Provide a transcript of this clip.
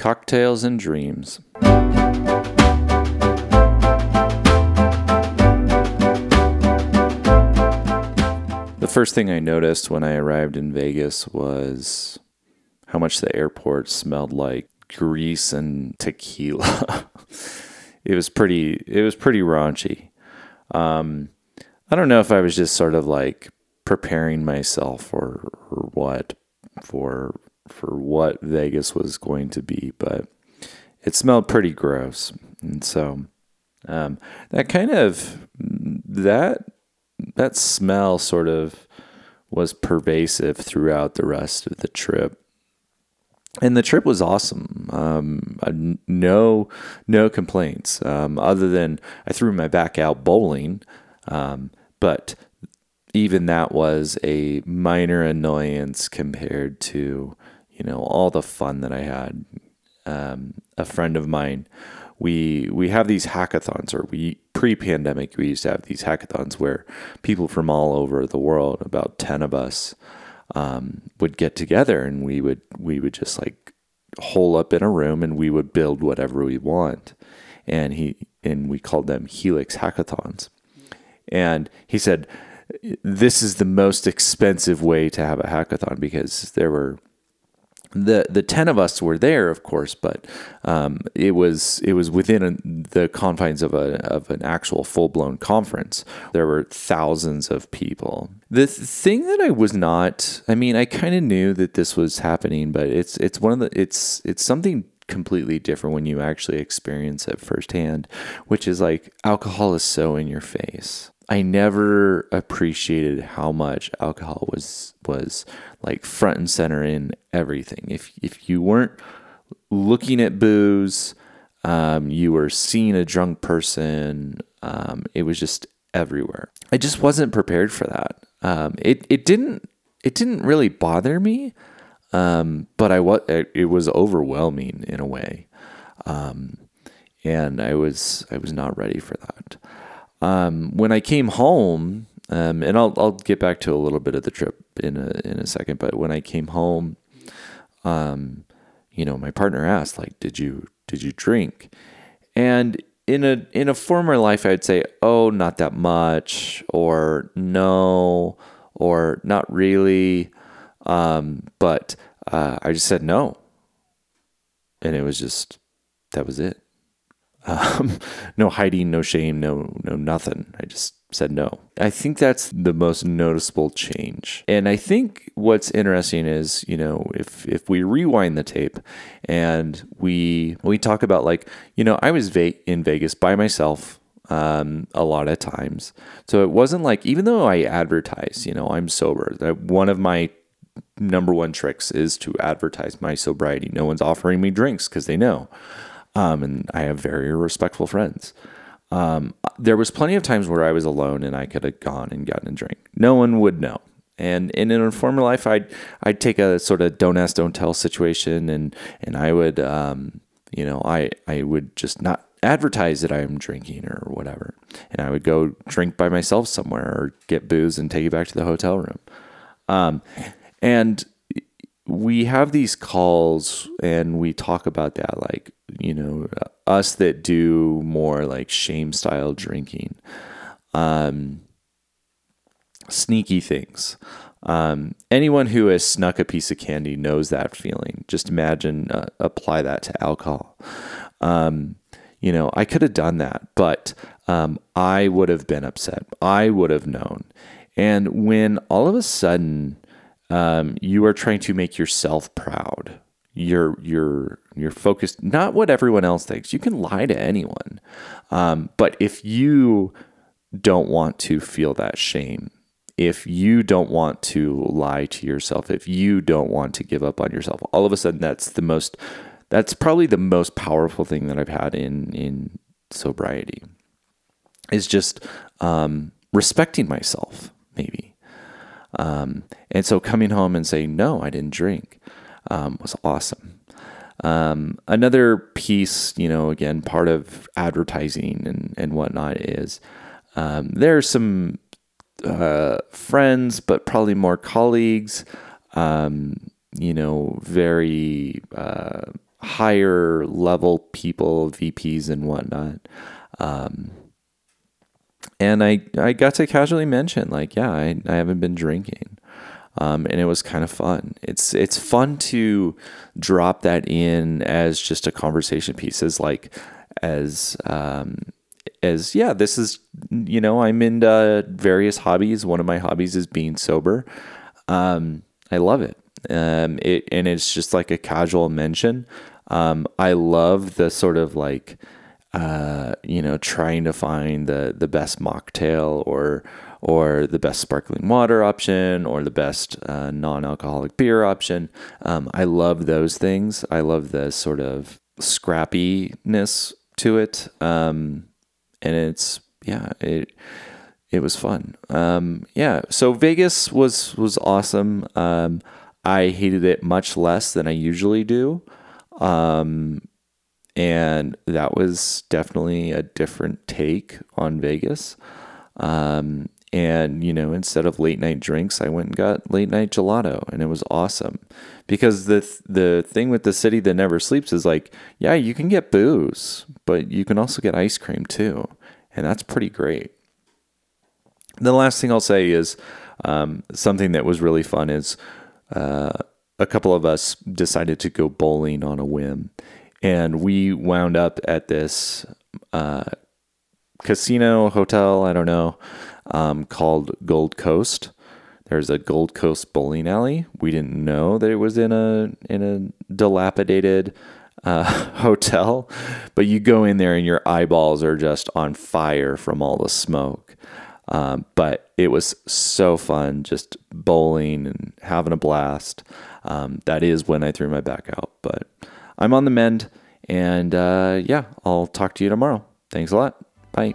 Cocktails and Dreams. The first thing I noticed when I arrived in Vegas was how much the airport smelled like grease and tequila. it was pretty it was pretty raunchy. Um, I don't know if I was just sort of like preparing myself or, or what for for what Vegas was going to be, but it smelled pretty gross. And so um, that kind of that that smell sort of was pervasive throughout the rest of the trip. And the trip was awesome. Um, no, no complaints. Um, other than I threw my back out bowling, um, but even that was a minor annoyance compared to you know all the fun that I had. Um, a friend of mine, we we have these hackathons, or we pre-pandemic we used to have these hackathons where people from all over the world, about ten of us, um, would get together, and we would we would just like hole up in a room, and we would build whatever we want, and he and we called them Helix hackathons, and he said this is the most expensive way to have a hackathon because there were the the ten of us were there, of course, but um, it was it was within a, the confines of a of an actual full blown conference. There were thousands of people. The th- thing that I was not, I mean, I kind of knew that this was happening, but it's it's one of the it's it's something completely different when you actually experience it firsthand, which is like alcohol is so in your face. I never appreciated how much alcohol was was like front and center in everything. If if you weren't looking at booze, um, you were seeing a drunk person. Um, it was just everywhere. I just wasn't prepared for that. Um, it it didn't it didn't really bother me, um, but I was it was overwhelming in a way, um, and I was I was not ready for that. Um, when I came home, um, and I'll I'll get back to a little bit of the trip in a in a second, but when I came home, um, you know, my partner asked like, "Did you did you drink?" And in a in a former life, I'd say, "Oh, not that much," or "No," or "Not really," um, but uh, I just said no, and it was just that was it. Um, no hiding, no shame, no no nothing. I just said no. I think that's the most noticeable change. And I think what's interesting is, you know, if if we rewind the tape and we we talk about like, you know, I was va- in Vegas by myself um, a lot of times. So it wasn't like even though I advertise, you know, I'm sober. That one of my number one tricks is to advertise my sobriety. No one's offering me drinks because they know. Um, and I have very respectful friends. Um, there was plenty of times where I was alone and I could have gone and gotten a drink. No one would know. And, in a former life, I'd I'd take a sort of don't ask, don't tell situation, and and I would, um, you know, I I would just not advertise that I'm drinking or whatever, and I would go drink by myself somewhere or get booze and take it back to the hotel room. Um, and we have these calls and we talk about that like you know us that do more like shame style drinking um sneaky things. Um anyone who has snuck a piece of candy knows that feeling. Just imagine uh, apply that to alcohol. Um you know i could have done that but um i would have been upset. I would have known. And when all of a sudden um, you are trying to make yourself proud. You're you're you're focused not what everyone else thinks. You can lie to anyone, um, but if you don't want to feel that shame, if you don't want to lie to yourself, if you don't want to give up on yourself, all of a sudden that's the most that's probably the most powerful thing that I've had in in sobriety is just um, respecting myself, maybe um, and so coming home and saying, no, I didn't drink um, was awesome. Um, another piece, you know, again, part of advertising and, and whatnot is um, there are some uh, friends, but probably more colleagues, um, you know, very uh, higher level people, VPs and whatnot. Um, and I, I got to casually mention like, yeah, I, I haven't been drinking. Um, and it was kind of fun. It's it's fun to drop that in as just a conversation piece, as like as um, as yeah, this is you know I'm into various hobbies. One of my hobbies is being sober. Um, I love it. Um, it and it's just like a casual mention. Um, I love the sort of like uh, you know trying to find the the best mocktail or or the best sparkling water option or the best uh, non-alcoholic beer option. Um, I love those things. I love the sort of scrappiness to it. Um, and it's yeah, it it was fun. Um, yeah, so Vegas was was awesome. Um, I hated it much less than I usually do. Um, and that was definitely a different take on Vegas. Um, and, you know, instead of late night drinks, I went and got late night gelato and it was awesome. Because the the thing with the city that never sleeps is like, yeah, you can get booze, but you can also get ice cream too. And that's pretty great. The last thing I'll say is um, something that was really fun is uh, a couple of us decided to go bowling on a whim. And we wound up at this uh, casino, hotel, I don't know, um, called Gold Coast. There's a Gold Coast bowling alley. We didn't know that it was in a in a dilapidated uh, hotel, but you go in there and your eyeballs are just on fire from all the smoke. Um, but it was so fun just bowling and having a blast. Um, that is when I threw my back out. But I'm on the mend. And uh, yeah, I'll talk to you tomorrow. Thanks a lot. Bye.